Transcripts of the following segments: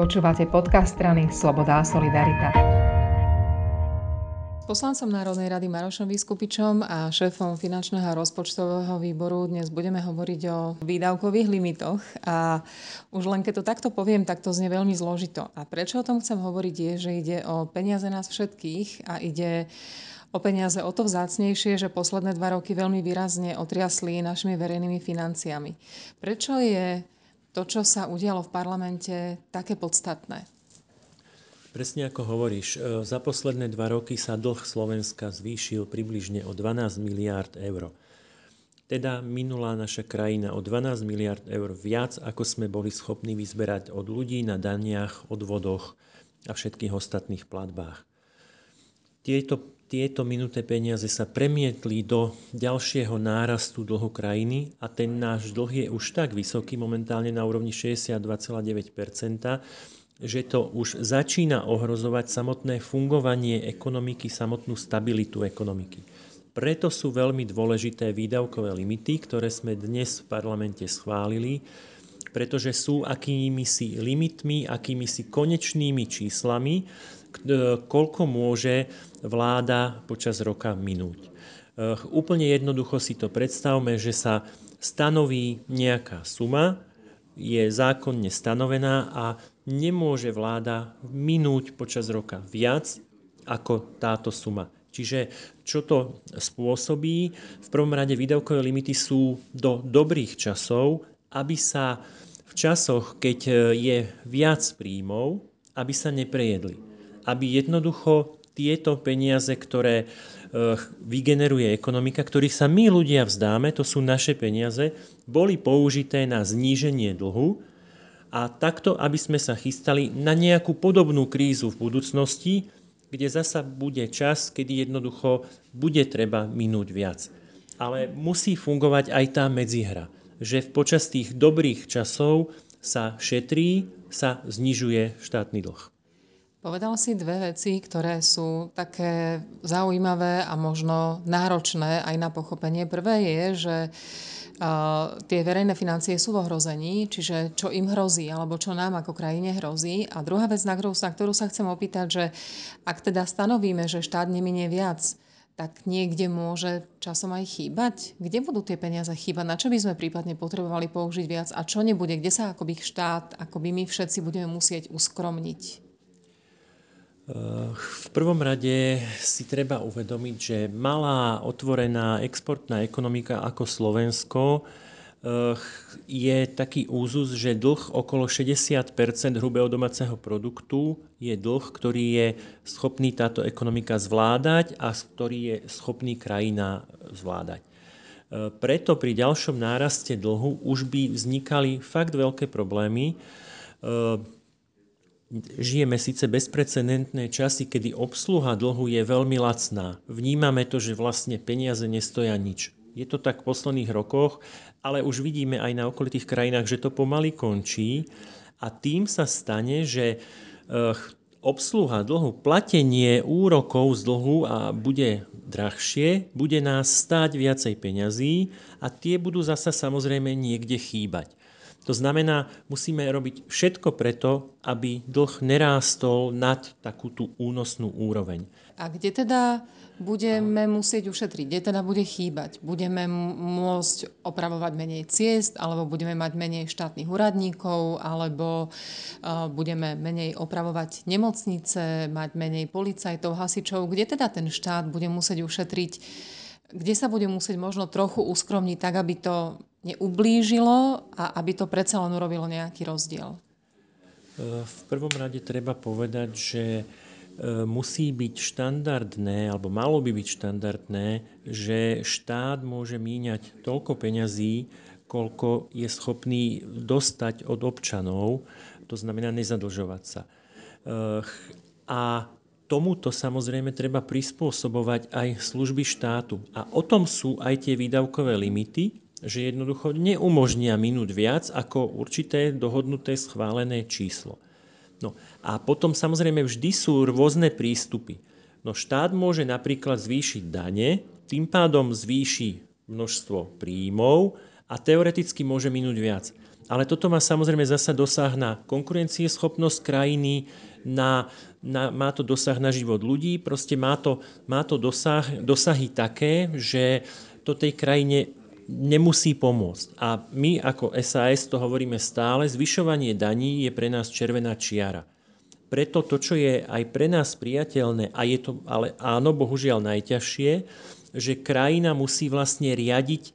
Počúvate podcast strany Sloboda a Solidarita. S poslancom Národnej rady Marošom Vyskupičom a šéfom finančného a rozpočtového výboru dnes budeme hovoriť o výdavkových limitoch a už len keď to takto poviem, tak to znie veľmi zložito. A prečo o tom chcem hovoriť je, že ide o peniaze nás všetkých a ide o peniaze o to vzácnejšie, že posledné dva roky veľmi výrazne otriasli našimi verejnými financiami. Prečo je to, čo sa udialo v parlamente, také podstatné? Presne ako hovoríš, e, za posledné dva roky sa dlh Slovenska zvýšil približne o 12 miliárd eur. Teda minulá naša krajina o 12 miliard eur viac, ako sme boli schopní vyzberať od ľudí na daniach, odvodoch a všetkých ostatných platbách. Tieto tieto minuté peniaze sa premietli do ďalšieho nárastu dlhu krajiny a ten náš dlh je už tak vysoký, momentálne na úrovni 62,9% že to už začína ohrozovať samotné fungovanie ekonomiky, samotnú stabilitu ekonomiky. Preto sú veľmi dôležité výdavkové limity, ktoré sme dnes v parlamente schválili, pretože sú akými si limitmi, akými si konečnými číslami, koľko môže vláda počas roka minúť. Eh, úplne jednoducho si to predstavme, že sa stanoví nejaká suma, je zákonne stanovená a nemôže vláda minúť počas roka viac ako táto suma. Čiže čo to spôsobí? V prvom rade výdavkové limity sú do dobrých časov, aby sa v časoch, keď eh, je viac príjmov, aby sa neprejedli. Aby jednoducho tieto peniaze, ktoré eh, vygeneruje ekonomika, ktorých sa my ľudia vzdáme, to sú naše peniaze, boli použité na zníženie dlhu a takto, aby sme sa chystali na nejakú podobnú krízu v budúcnosti, kde zasa bude čas, kedy jednoducho bude treba minúť viac. Ale musí fungovať aj tá medzihra, že počas tých dobrých časov sa šetrí, sa znižuje štátny dlh. Povedal si dve veci, ktoré sú také zaujímavé a možno náročné aj na pochopenie. Prvé je, že Uh, tie verejné financie sú v ohrození, čiže čo im hrozí, alebo čo nám ako krajine hrozí. A druhá vec, na ktorú sa chcem opýtať, že ak teda stanovíme, že štát neminie viac, tak niekde môže časom aj chýbať? Kde budú tie peniaze chýbať? Na čo by sme prípadne potrebovali použiť viac? A čo nebude? Kde sa akoby štát, akoby my všetci budeme musieť uskromniť? V prvom rade si treba uvedomiť, že malá otvorená exportná ekonomika ako Slovensko eh, je taký úzus, že dlh okolo 60% hrubého domáceho produktu je dlh, ktorý je schopný táto ekonomika zvládať a ktorý je schopný krajina zvládať. Eh, preto pri ďalšom náraste dlhu už by vznikali fakt veľké problémy eh, žijeme síce bezprecedentné časy, kedy obsluha dlhu je veľmi lacná. Vnímame to, že vlastne peniaze nestoja nič. Je to tak v posledných rokoch, ale už vidíme aj na okolitých krajinách, že to pomaly končí a tým sa stane, že eh, obsluha dlhu, platenie úrokov z dlhu a bude drahšie, bude nás stáť viacej peňazí a tie budú zasa samozrejme niekde chýbať. To znamená, musíme robiť všetko preto, aby dlh nerástol nad takú tú únosnú úroveň. A kde teda budeme musieť ušetriť? Kde teda bude chýbať? Budeme môcť opravovať menej ciest, alebo budeme mať menej štátnych úradníkov, alebo uh, budeme menej opravovať nemocnice, mať menej policajtov, hasičov. Kde teda ten štát bude musieť ušetriť? Kde sa bude musieť možno trochu uskromniť tak, aby to neublížilo a aby to predsa len urobilo nejaký rozdiel? E, v prvom rade treba povedať, že e, musí byť štandardné, alebo malo by byť štandardné, že štát môže míňať toľko peňazí, koľko je schopný dostať od občanov, to znamená nezadlžovať sa. E, a tomuto samozrejme treba prispôsobovať aj služby štátu. A o tom sú aj tie výdavkové limity, že jednoducho neumožnia minúť viac ako určité dohodnuté schválené číslo. No a potom samozrejme vždy sú rôzne prístupy. No štát môže napríklad zvýšiť dane, tým pádom zvýši množstvo príjmov a teoreticky môže minúť viac. ale toto má samozrejme zasa dosah na konkurencieschopnosť krajiny, na, na, má to dosah na život ľudí, proste má to, má to dosah, dosahy také, že to tej krajine nemusí pomôcť. A my ako SAS to hovoríme stále, zvyšovanie daní je pre nás červená čiara. Preto to, čo je aj pre nás priateľné, a je to ale áno, bohužiaľ najťažšie, že krajina musí vlastne riadiť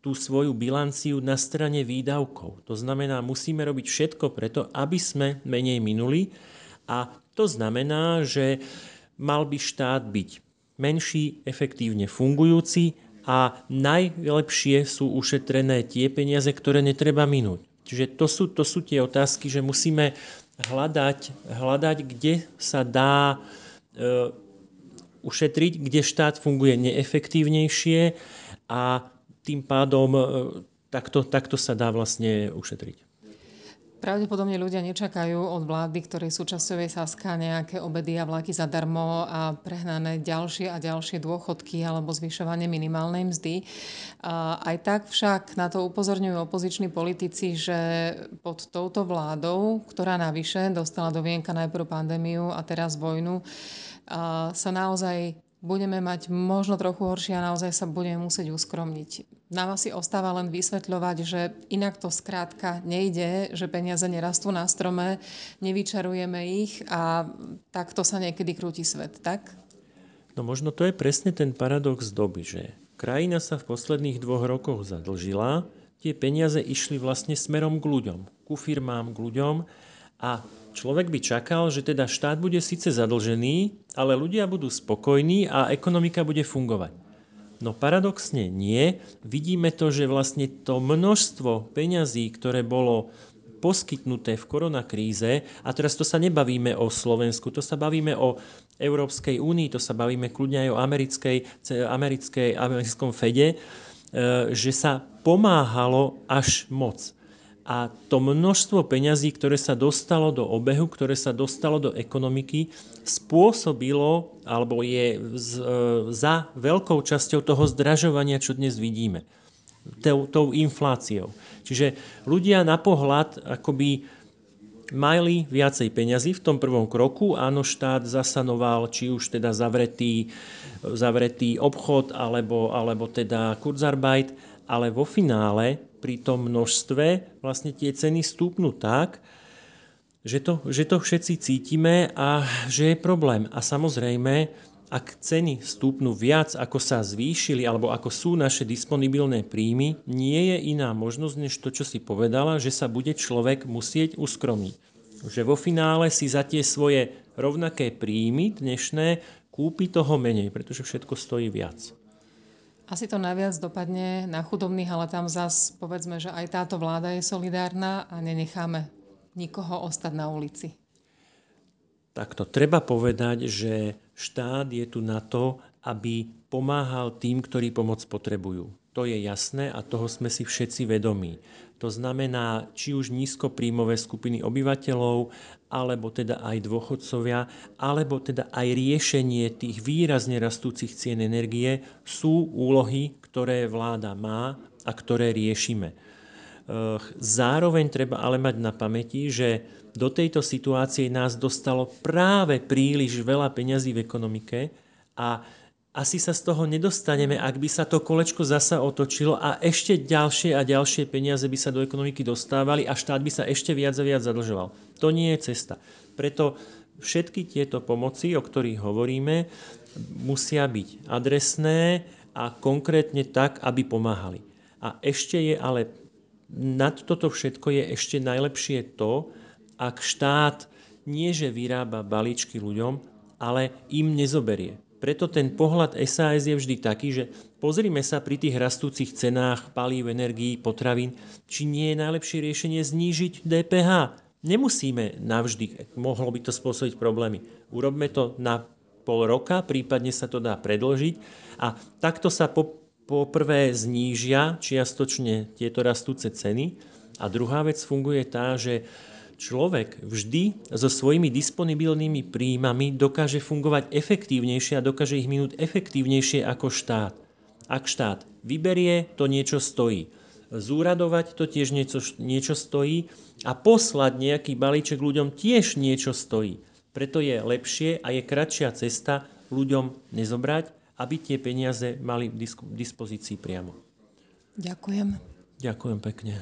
tú svoju bilanciu na strane výdavkov. To znamená, musíme robiť všetko preto, aby sme menej minuli a to znamená, že mal by štát byť menší, efektívne fungujúci a najlepšie sú ušetrené tie peniaze, ktoré netreba minúť. Čiže to sú, to sú tie otázky, že musíme hľadať, hľadať kde sa dá e, ušetriť, kde štát funguje neefektívnejšie a tým pádom e, takto, takto sa dá vlastne ušetriť. Pravdepodobne ľudia nečakajú od vlády, ktorej súčasťou je Saska, nejaké obedy a vlaky zadarmo a prehnané ďalšie a ďalšie dôchodky alebo zvyšovanie minimálnej mzdy. Aj tak však na to upozorňujú opoziční politici, že pod touto vládou, ktorá navyše dostala do vienka najprv pandémiu a teraz vojnu, sa naozaj budeme mať možno trochu horšie a naozaj sa budeme musieť uskromniť. Nám asi ostáva len vysvetľovať, že inak to skrátka nejde, že peniaze nerastú na strome, nevyčarujeme ich a takto sa niekedy krúti svet, tak? No možno to je presne ten paradox doby, že krajina sa v posledných dvoch rokoch zadlžila, tie peniaze išli vlastne smerom k ľuďom, ku firmám, k ľuďom a človek by čakal, že teda štát bude síce zadlžený, ale ľudia budú spokojní a ekonomika bude fungovať. No paradoxne nie. Vidíme to, že vlastne to množstvo peňazí, ktoré bolo poskytnuté v koronakríze, a teraz to sa nebavíme o Slovensku, to sa bavíme o Európskej únii, to sa bavíme kľudne aj o americkej, americkej, americkom Fede, e, že sa pomáhalo až moc. A to množstvo peňazí, ktoré sa dostalo do obehu, ktoré sa dostalo do ekonomiky, spôsobilo, alebo je za veľkou časťou toho zdražovania, čo dnes vidíme. Tou, tou infláciou. Čiže ľudia na pohľad akoby mali viacej peňazí v tom prvom kroku. Áno, štát zasanoval, či už teda zavretý, zavretý obchod, alebo, alebo teda Kurzarbeit, ale vo finále pri tom množstve vlastne tie ceny stúpnú tak, že to, že to všetci cítime a že je problém. A samozrejme, ak ceny stúpnú viac, ako sa zvýšili, alebo ako sú naše disponibilné príjmy, nie je iná možnosť, než to, čo si povedala, že sa bude človek musieť uskromniť. Že vo finále si za tie svoje rovnaké príjmy dnešné kúpi toho menej, pretože všetko stojí viac. Asi to najviac dopadne na chudobných, ale tam zas povedzme, že aj táto vláda je solidárna a nenecháme nikoho ostať na ulici. Takto treba povedať, že štát je tu na to, aby pomáhal tým, ktorí pomoc potrebujú. To je jasné a toho sme si všetci vedomí. To znamená, či už nízkopríjmové skupiny obyvateľov, alebo teda aj dôchodcovia, alebo teda aj riešenie tých výrazne rastúcich cien energie sú úlohy, ktoré vláda má a ktoré riešime. Zároveň treba ale mať na pamäti, že do tejto situácie nás dostalo práve príliš veľa peňazí v ekonomike a asi sa z toho nedostaneme, ak by sa to kolečko zasa otočilo a ešte ďalšie a ďalšie peniaze by sa do ekonomiky dostávali a štát by sa ešte viac a viac zadlžoval. To nie je cesta. Preto všetky tieto pomoci, o ktorých hovoríme, musia byť adresné a konkrétne tak, aby pomáhali. A ešte je ale nad toto všetko je ešte najlepšie to, ak štát nie že vyrába balíčky ľuďom, ale im nezoberie. Preto ten pohľad SAS je vždy taký, že pozrime sa pri tých rastúcich cenách palív, energií, potravín, či nie je najlepšie riešenie znížiť DPH. Nemusíme navždy, mohlo by to spôsobiť problémy. Urobme to na pol roka, prípadne sa to dá predložiť a takto sa po, poprvé znížia čiastočne tieto rastúce ceny a druhá vec funguje tá, že človek vždy so svojimi disponibilnými príjmami dokáže fungovať efektívnejšie a dokáže ich minúť efektívnejšie ako štát. Ak štát vyberie, to niečo stojí. Zúradovať to tiež niečo, niečo stojí a poslať nejaký balíček ľuďom tiež niečo stojí. Preto je lepšie a je kratšia cesta ľuďom nezobrať, aby tie peniaze mali v dispozícii priamo. Ďakujem. Ďakujem pekne.